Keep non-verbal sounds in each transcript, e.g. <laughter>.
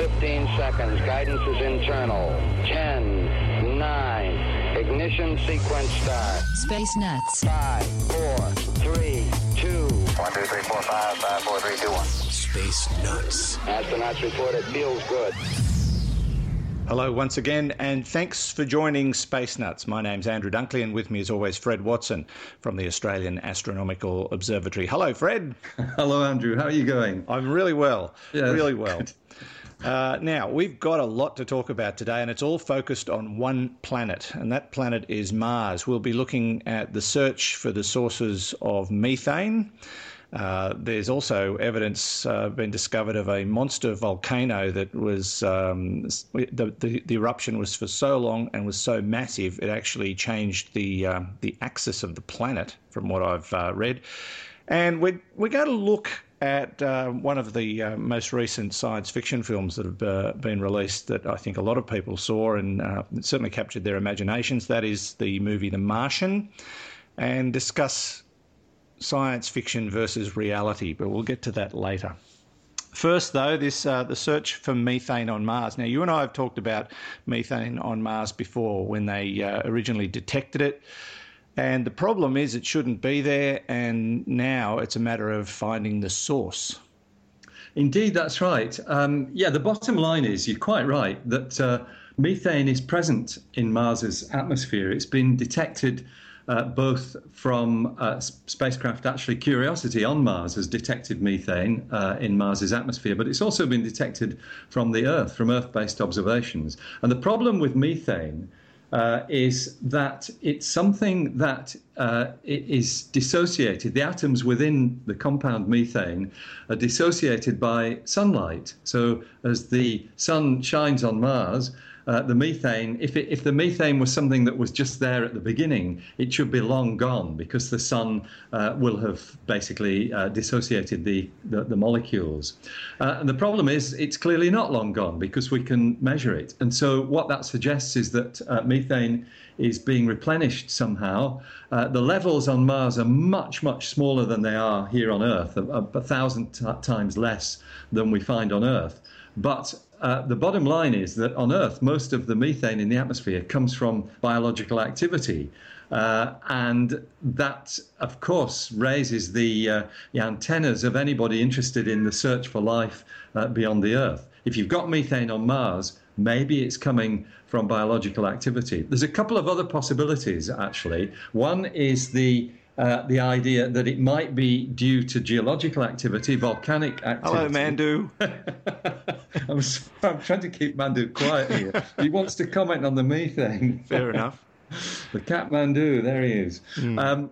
15 seconds. Guidance is internal. 10, 9. Ignition sequence start. Space Nuts. 5, 4, 3, 2. 1, 2, 3, 4, 5, 5, 4, 3, 2, 1. Space Nuts. Astronauts report it feels good. Hello once again, and thanks for joining Space Nuts. My name's Andrew Dunkley, and with me, as always, Fred Watson from the Australian Astronomical Observatory. Hello, Fred. <laughs> Hello, Andrew. How are you going? I'm really well. Yeah, really well. <laughs> Uh, now, we've got a lot to talk about today, and it's all focused on one planet, and that planet is Mars. We'll be looking at the search for the sources of methane. Uh, there's also evidence uh, been discovered of a monster volcano that was um, the, the, the eruption was for so long and was so massive it actually changed the uh, the axis of the planet, from what I've uh, read. And we're we're going to look at uh, one of the uh, most recent science fiction films that have uh, been released that I think a lot of people saw and uh, certainly captured their imaginations. That is the movie The Martian, and discuss science fiction versus reality. But we'll get to that later. First, though, this uh, the search for methane on Mars. Now, you and I have talked about methane on Mars before when they uh, originally detected it. And the problem is it shouldn't be there, and now it's a matter of finding the source. Indeed, that's right. Um, yeah, the bottom line is you're quite right that uh, methane is present in Mars's atmosphere. It's been detected uh, both from uh, spacecraft, actually, Curiosity on Mars has detected methane uh, in Mars's atmosphere, but it's also been detected from the Earth, from Earth based observations. And the problem with methane uh, is that it's something that uh, is dissociated. The atoms within the compound methane are dissociated by sunlight. So as the sun shines on Mars, uh, the methane, if, it, if the methane was something that was just there at the beginning, it should be long gone because the sun uh, will have basically uh, dissociated the, the, the molecules. Uh, and the problem is it's clearly not long gone because we can measure it. And so what that suggests is that uh, methane is being replenished somehow. Uh, the levels on Mars are much, much smaller than they are here on Earth, a, a thousand times less than we find on Earth. But uh, the bottom line is that on Earth, most of the methane in the atmosphere comes from biological activity. Uh, and that, of course, raises the, uh, the, antennas of anybody interested in the search for life uh, beyond the Earth. If you've got methane on Mars, maybe it's coming from biological activity. There's a couple of other possibilities, actually. One is the uh, the idea that it might be due to geological activity, volcanic activity. Hello, Mandu. <laughs> I'm, I'm, trying to keep Mandu quiet here. he wants to comment on the methane. <laughs> Fair enough. <laughs> the Kathmandu, there he is. Mm. Um,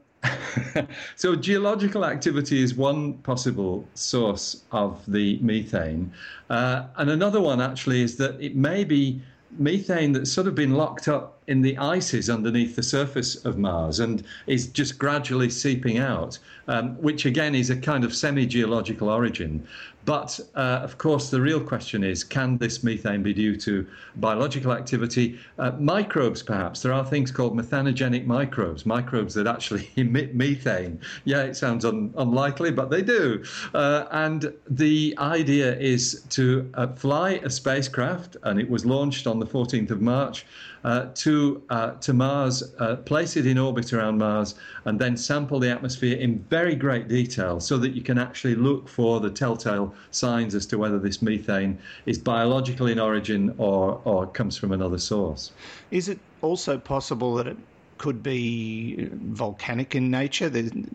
so geological activity is one possible source of the methane, uh, and another one actually is that it may be methane that's sort of been locked up in the ices underneath the surface of Mars and is just gradually seeping out, um, which again is a kind of semi geological origin. But uh, of course, the real question is can this methane be due to biological activity? Uh, microbes, perhaps. There are things called methanogenic microbes, microbes that actually <laughs> emit methane. Yeah, it sounds un- unlikely, but they do. Uh, and the idea is to uh, fly a spacecraft, and it was launched on the 14th of March uh, to uh, to Mars, uh, place it in orbit around Mars, and then sample the atmosphere in very great detail, so that you can actually look for the telltale signs as to whether this methane is biological in origin or or comes from another source. Is it also possible that it could be volcanic in nature?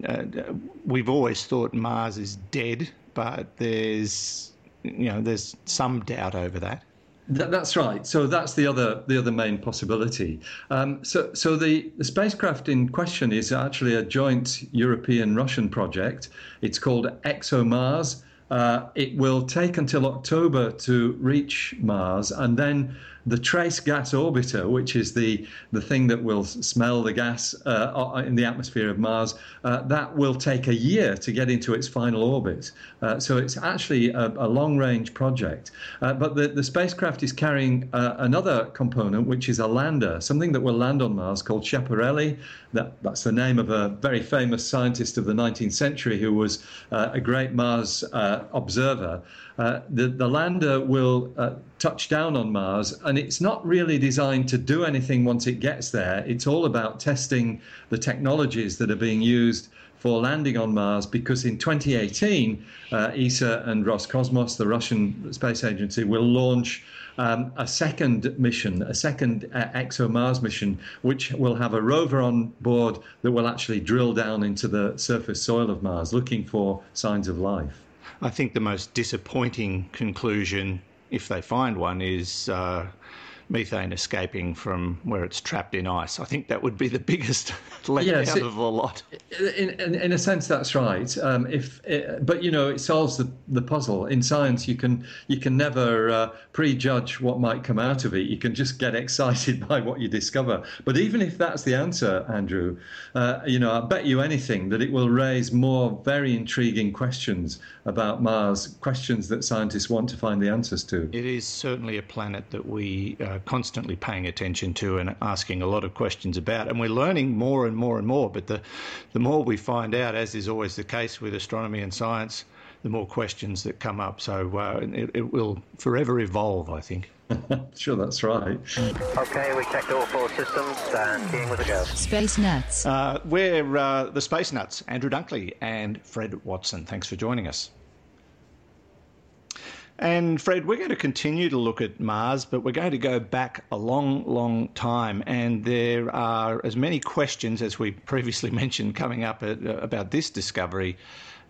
Uh, we've always thought Mars is dead, but there's you know there's some doubt over that. That, that's right. So that's the other the other main possibility. Um, so so the, the spacecraft in question is actually a joint European Russian project. It's called ExoMars. Uh, it will take until October to reach Mars, and then the trace gas orbiter, which is the, the thing that will smell the gas uh, in the atmosphere of Mars, uh, that will take a year to get into its final orbit. Uh, so it's actually a, a long range project. Uh, but the, the spacecraft is carrying uh, another component, which is a lander, something that will land on Mars called Schiaparelli. That, that's the name of a very famous scientist of the 19th century who was uh, a great Mars observer. The, the lander will touch down on Mars, and it's not really designed to do anything once it gets there. It's all about testing the technologies that are being used for landing on Mars because in 2018, uh, ESA and Roscosmos, the Russian space agency, will launch um, a second mission, a second uh, ExoMars mission, which will have a rover on board that will actually drill down into the surface soil of Mars looking for signs of life. I think the most disappointing conclusion, if they find one, is uh, methane escaping from where it's trapped in ice. I think that would be the <laughs> biggest letdown yes, of the lot. In, in, in, a sense, that's right. Um, if it, but you know, it solves the, the puzzle. In science, you can you can never uh, prejudge what might come out of it. You can just get <laughs> excited by what you discover. But even if that's the answer, Andrew, uh, you know, I bet you anything that it will raise more very intriguing questions about Mars, questions that scientists want to find the answers to. It is certainly a planet that we are constantly paying attention to and asking a lot of questions about, and we're learning more and more and more. But the, the more we find out, as is always the case with astronomy and science, the more questions that come up. So uh, it, it will forever evolve, I think. <laughs> sure, that's right. Okay, we checked all four systems and keying with a go. Space Nuts. Uh, we're uh, the Space Nuts, Andrew Dunkley and Fred Watson. Thanks for joining us. And Fred, we're going to continue to look at Mars, but we're going to go back a long, long time. And there are as many questions as we previously <laughs> mentioned coming up at, uh, about this discovery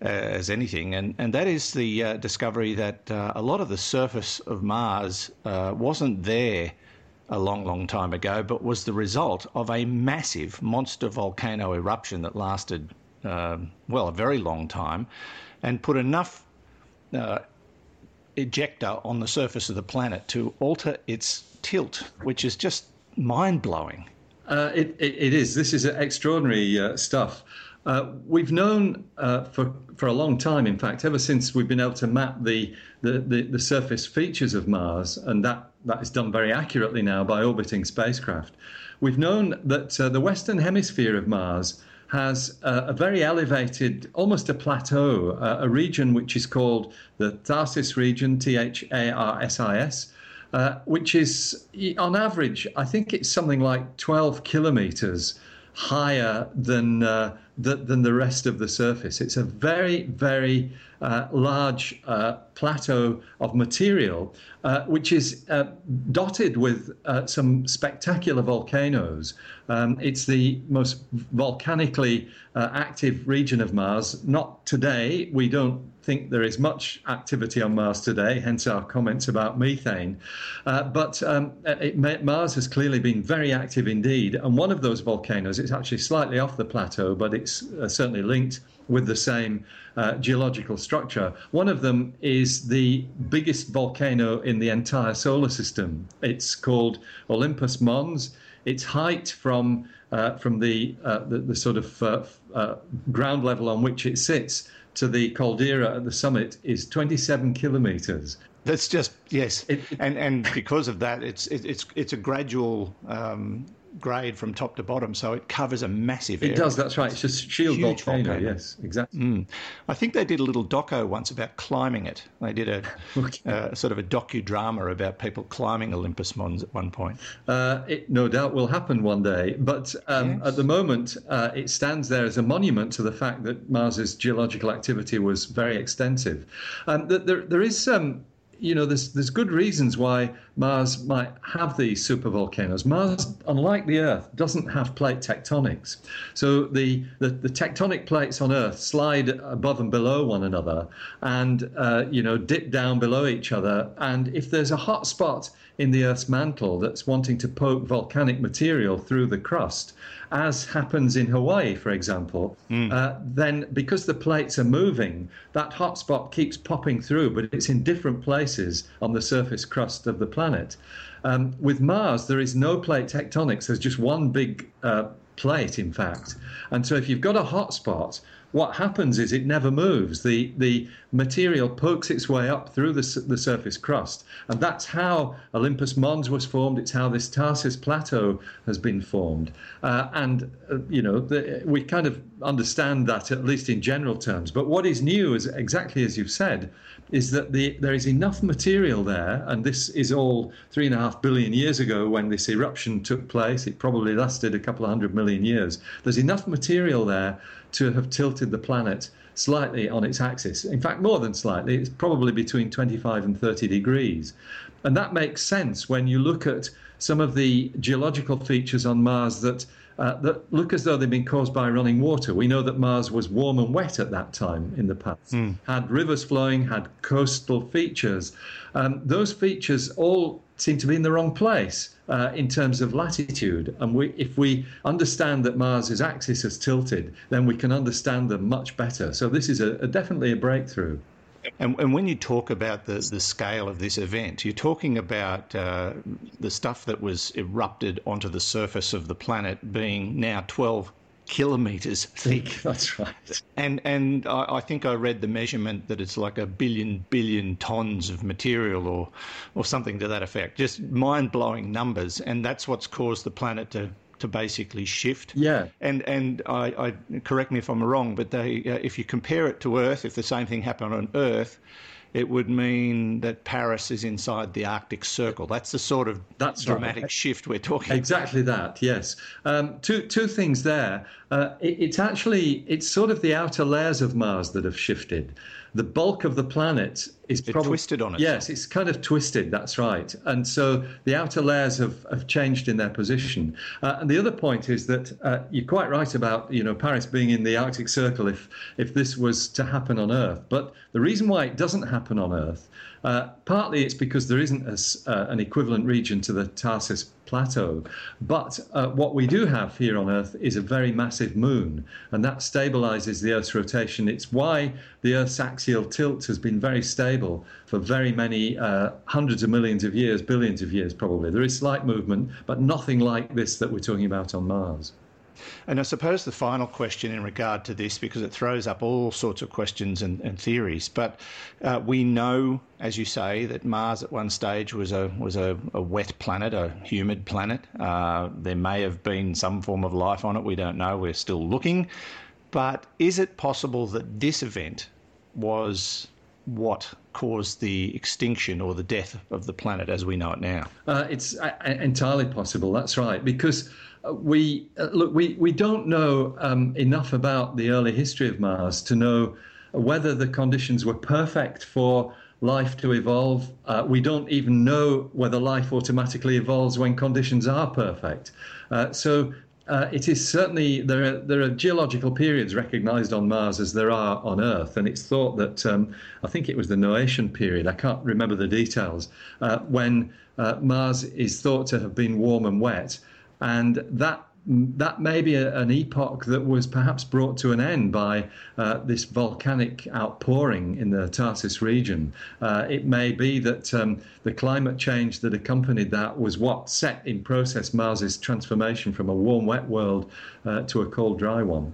uh, as anything, and and that is the uh, discovery that uh, a lot of the surface of Mars uh, wasn't there a long, long time ago, but was the result of a massive monster volcano eruption that lasted um, well a very long time, and put enough uh, ejecta on the surface of the planet to alter its tilt, which is just mind blowing. Uh, it, it, it is. This is extraordinary uh, stuff. Uh, we've known uh, for for a long time, in fact, ever since we've been able to map the, the, the, the, surface features of Mars, and that, that is done very accurately now by orbiting spacecraft. We've known that uh, the western hemisphere of Mars has uh, a very elevated, almost a plateau, uh, a region which is called the Tharsis region, T H A R S I S. Uh, which is, on average, I think it's something like 12 kilometers higher than uh, the, than the rest of the surface. It's a very, very uh, large uh, plateau of material, uh, which is uh, dotted with uh, some spectacular volcanoes. Um, it's the most volcanically active region of Mars. Not today. We don't think there is much activity on Mars today, hence our comments about methane. Uh, but um, it, Mars has clearly been very active indeed. And one of those volcanoes, it's actually slightly off the plateau, but it's uh, certainly linked with the same uh, geological structure. One of them is the biggest volcano in the entire solar system. It's called Olympus Mons. Its height from uh, from the, uh, the, the sort of uh, uh, ground level on which it sits to the caldera at the summit is 27 kilometers. That's just yes, it, and and because of that, it's it, it's it's a gradual um, grade from top to bottom, so it covers a massive area. It does, that's right. It's a shield Huge volcano, volcano. yes, exactly. Mm. I think they did a little doco once about climbing it. They did a <laughs> uh, sort of a docudrama about people climbing Olympus Mons at one point. Uh, it no doubt will happen one day, but um, at the moment uh, it stands there as a monument to the fact that Mars's geological activity was very extensive. Um, there, there is some you know, there's there's good reasons why Mars might have these supervolcanoes. Mars, unlike the Earth, doesn't have plate tectonics. So the, the, the tectonic plates on Earth slide above and below one another and, uh, you know, dip down below each other. And if there's a hot spot in the Earth's mantle that's wanting to poke volcanic material through the crust, as happens in Hawaii, for example, mm. uh, then because the plates are moving, that hotspot keeps popping through, but it's in different places on the surface crust of the planet. Um, with Mars, there is no plate tectonics. There's just one big uh, plate, in fact. And so if you've got a hotspot, what happens is it never moves. The the material pokes its way up through the, the surface crust, and that's how Olympus Mons was formed. It's how this Tharsis Plateau has been formed, uh, and uh, you know the, we kind of understand that at least in general terms. But what is new is exactly as you've said, is that the, there is enough material there, and this is all three and a half billion years ago when this eruption took place. It probably lasted a couple of hundred million years. There's enough material there to have tilted the planet slightly on its axis. In fact, more than slightly, it's probably between 25 and 30 degrees. And that makes sense when you look at some of the geological features on Mars that uh, that look as though they've been caused by running water. We know that Mars was warm and wet at that time in the past, mm. had rivers flowing, had coastal features. Um, those features all seem to be in the wrong place uh, in terms of latitude. And we, if we understand that Mars's axis has tilted, then we can understand them much better. So this is a, a definitely a breakthrough. And, and, when you talk about the, the scale of this event, you're talking about uh, the stuff that was erupted onto the surface of the planet being now 12 kilometers thick. <laughs> That's right. And and I, I, think I read the measurement that it's like a billion billion tons of material or or something to that effect. Just mind blowing numbers, and that's what's caused the planet to to basically shift. Yeah. And and I, I correct me if I'm wrong, but they uh, if you compare it to Earth, if the same thing happened on Earth, it would mean that Paris is inside the Arctic Circle. That's the sort of That's dramatic right. shift we're talking. Exactly about. that. Yes. Um, two two things there. Uh, it, it's actually it's sort of the outer layers of Mars that have shifted the bulk of the planet is probably twisted on it. Yes, it's kind of twisted. That's right. And so the outer layers have, have changed in their position. Uh, and the other point is that uh, you're quite right about you know Paris being in the Arctic Circle if if this was to happen on Earth. But the reason why it doesn't happen on Earth uh, partly it's because there isn't a, uh, an equivalent region to the Tharsis Plateau. But uh, what we do have here on Earth is a very massive moon, and that stabilizes the Earth's rotation. It's why the Earth's axial tilt has been very stable for very many uh, hundreds of millions of years, billions of years probably. There is slight movement, but nothing like this that we're talking about on Mars. And I suppose the final question in regard to this, because it throws up all sorts of questions and, and theories, but uh, we know, as you say, that Mars at one stage was a was a, a wet planet, a humid planet. Uh, there may have been some form of life on it. We don't know. We're still looking. But is it possible that this event was what caused the extinction or the death of the planet as we know it now? Uh, it's uh, entirely possible. That's right, because we uh, look we we don't know um, enough about the early history of Mars to know whether the conditions were perfect for life to evolve. Uh, we don't even know whether life automatically evolves when conditions are perfect. Uh, so. Uh, it is certainly there are there are geological periods recognized on Mars as there are on Earth, and it's thought that um, I think it was the Noachian period. I can't remember the details uh, when uh, Mars is thought to have been warm and wet, and that that may be a, an epoch that was perhaps brought to an end by uh, this volcanic outpouring in the Tharsis region. Uh, it may be that um, the climate change that accompanied that was what set in process Mars's transformation from a warm, wet world uh, to a cold, dry one.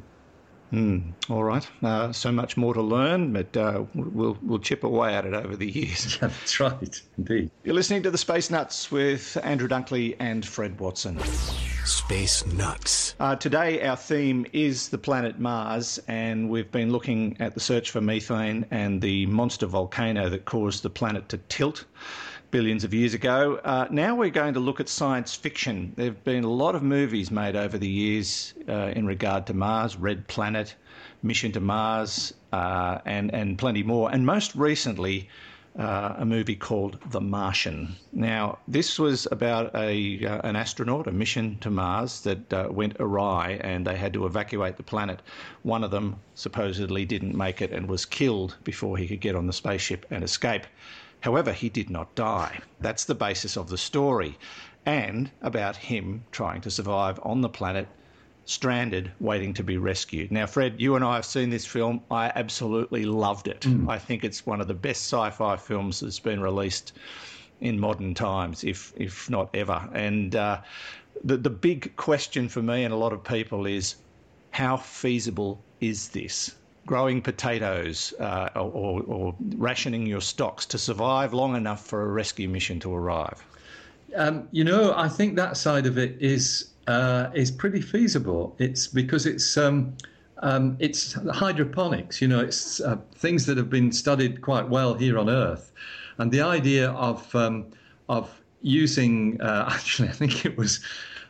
Mm, all right. Uh, so much more to learn, but uh, we'll we'll chip away at it over the years. <laughs> Yeah, that's right, indeed. You're listening to the Space Nuts with Andrew Dunkley and Fred Watson. Space Nuts. Uh, today, our theme is the planet Mars, and we've been looking at the search for methane and the monster volcano that caused the planet to tilt billions of years ago. Uh, now we're going to look at science fiction. There have been a lot of movies made over the years uh, in regard to Mars Red Planet, Mission to Mars, uh, and, and plenty more. And most recently, uh, a movie called The Martian. Now, this was about a uh, an astronaut, a mission to Mars that uh, went awry, and they had to evacuate the planet. One of them supposedly didn't make it and was killed before he could get on the spaceship and escape. However, he did not die. That's the basis of the story, and about him trying to survive on the planet stranded, waiting to be rescued. Now, Fred, you and I have seen this film. I absolutely loved it. Mm. I think it's one of the best sci-fi films that's been released in modern times, if if not ever. And uh, the the big question for me and a lot of people is, how feasible is this? Growing potatoes uh, or, or, rationing your stocks to survive long enough for a rescue mission to arrive? Um, you know, I think that side of it is uh, is pretty feasible. It's because it's um, um, it's hydroponics. You know, it's uh, things that have been studied quite well here on Earth, and the idea of um, of using uh, <laughs> actually, I think it was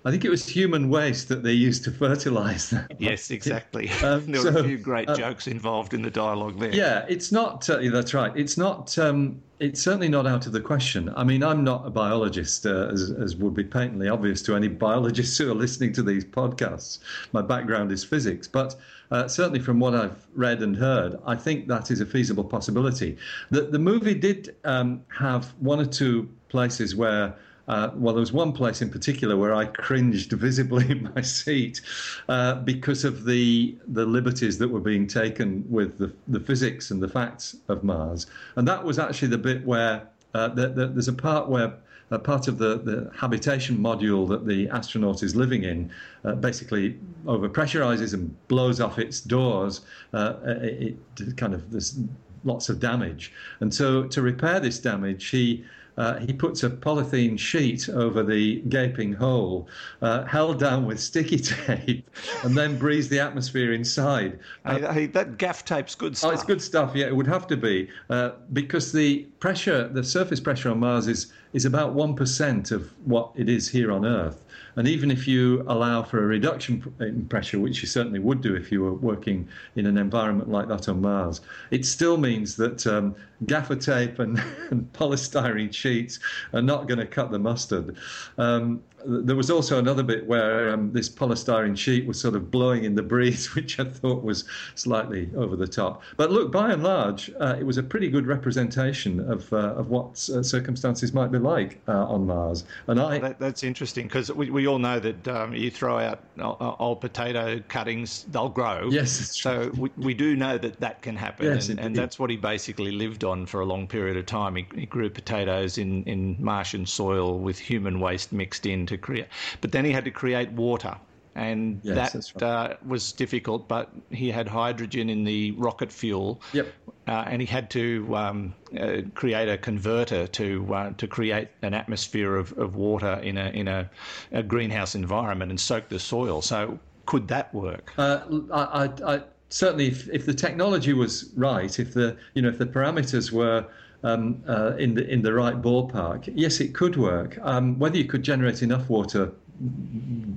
I think it was human waste that they used to fertilize them. Yes, exactly. Um, <laughs> <laughs> there were a few great uh, jokes involved in the dialogue there. Yeah, it's not. Uh, that's right. It's not. Um, it's certainly not out of the question. I mean, I'm not a biologist, uh, as, as would be patently obvious to any biologists <laughs> who are listening to these podcasts. My background is physics, but uh, certainly from what I've read and heard, I think that is a feasible possibility. The, the movie did um, have one or two places where uh, well, there was one place in particular where I cringed visibly in my seat uh, because of the the liberties that were being taken with the, the physics and the facts of Mars, and that was actually the bit where uh, the, the, there's a part where uh, part of the, the habitation module that the astronaut is living in uh, basically overpressurizes and blows off its doors. Uh, it, it, kind of there's lots of damage, and so to repair this damage, he uh, he puts a polythene sheet over the gaping hole, uh, held down with sticky <laughs> tape, and then breathes the atmosphere inside. Uh, hey, that gaff tape's good stuff. Oh, it's good stuff. Yeah, it would have to be uh, because the pressure, the surface pressure on Mars is is about one percent of what it is here on Earth. And even if you allow for a reduction in pressure, which you certainly would do if you were working in an environment like that on Mars, it still means that um, gaffer tape and, <laughs> and, polystyrene sheets are not going to cut the mustard. Um, there was also another bit where um, this polystyrene sheet was sort of blowing in the breeze, <laughs> which I thought was slightly over the top. But look, by and large, uh, it was a pretty good representation of uh, of what uh, circumstances might be like uh, on Mars. And I that, that's interesting because we, we all know that um, you throw out old potato cuttings, they'll grow. Yes, so we, we do know that that can happen, yes, and, and, that's what he basically lived on for a long period of time. He, he grew potatoes in in Martian soil with human waste mixed in to create. But then he had to create water, and yes, that right. uh, was difficult. But he had hydrogen in the rocket fuel. Yep. Uh, and he had to um, uh, create a converter to uh, to create an atmosphere of, of water in a in a, a, greenhouse environment and soak the soil. So could that work? Uh, I, I, I, certainly, if, if the technology was right, if the you know if the parameters were um, uh, in the in the right ballpark, yes, it could work. Um, whether you could generate enough water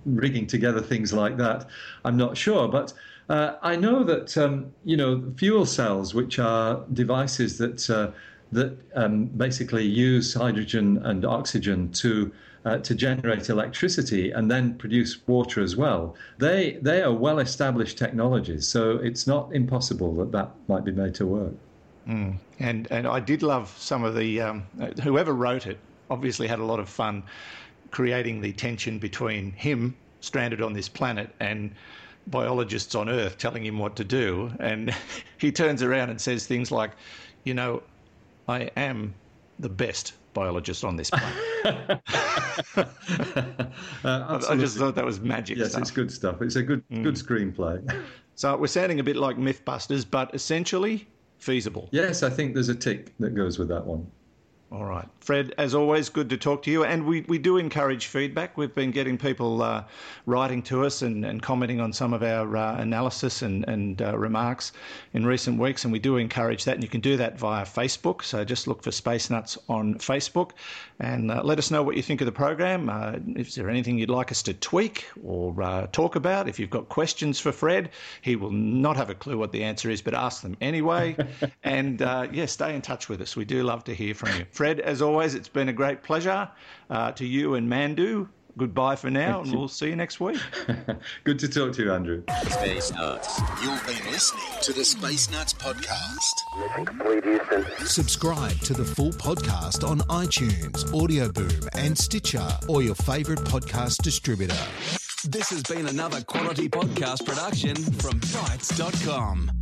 rigging together things like that, I'm not sure. But uh, I know that um, you know fuel cells, which are devices that uh, that um, basically use hydrogen and oxygen to uh, to generate electricity and then produce water as well. They they are well established technologies, so it's not impossible that that might be made to work. Mm. And and I did love some of the um, whoever wrote it obviously had a lot of fun creating the tension between him stranded on this planet and biologists on Earth telling him what to do, and <laughs> he turns around and says things like, "You know, I am the best biologist on this planet." <laughs> uh, I just thought that was magic. Yes, stuff. it's good stuff. It's a good mm. good screenplay. So we're sounding a bit like MythBusters, but essentially feasible. Yes, I think there's a tick that goes with that one. All right. Fred, as always, good to talk to you. And we, we do encourage feedback. We've been getting people uh, writing to us and, and commenting on some of our uh, analysis and, and uh, remarks in recent weeks. And we do encourage that. And you can do that via Facebook. So just look for Space Nuts on Facebook and uh, let us know what you think of the program. Uh, is there anything you'd like us to tweak or uh, talk about? If you've got questions for Fred, he will not have a clue what the answer is, but ask them anyway. <laughs> and yeah, stay in touch with us. We do love to hear from you. Fred, as always, it's been a great pleasure uh, to you and Mandu. Goodbye for now, and we'll see you next week. <laughs> Good to talk to you, Andrew. Space Nuts. You've been listening to the Space Nuts podcast. Subscribe to the full podcast on iTunes, Audio Boom, and Stitcher, or your favourite podcast distributor. This has been another quality podcast production from Bitesz.com.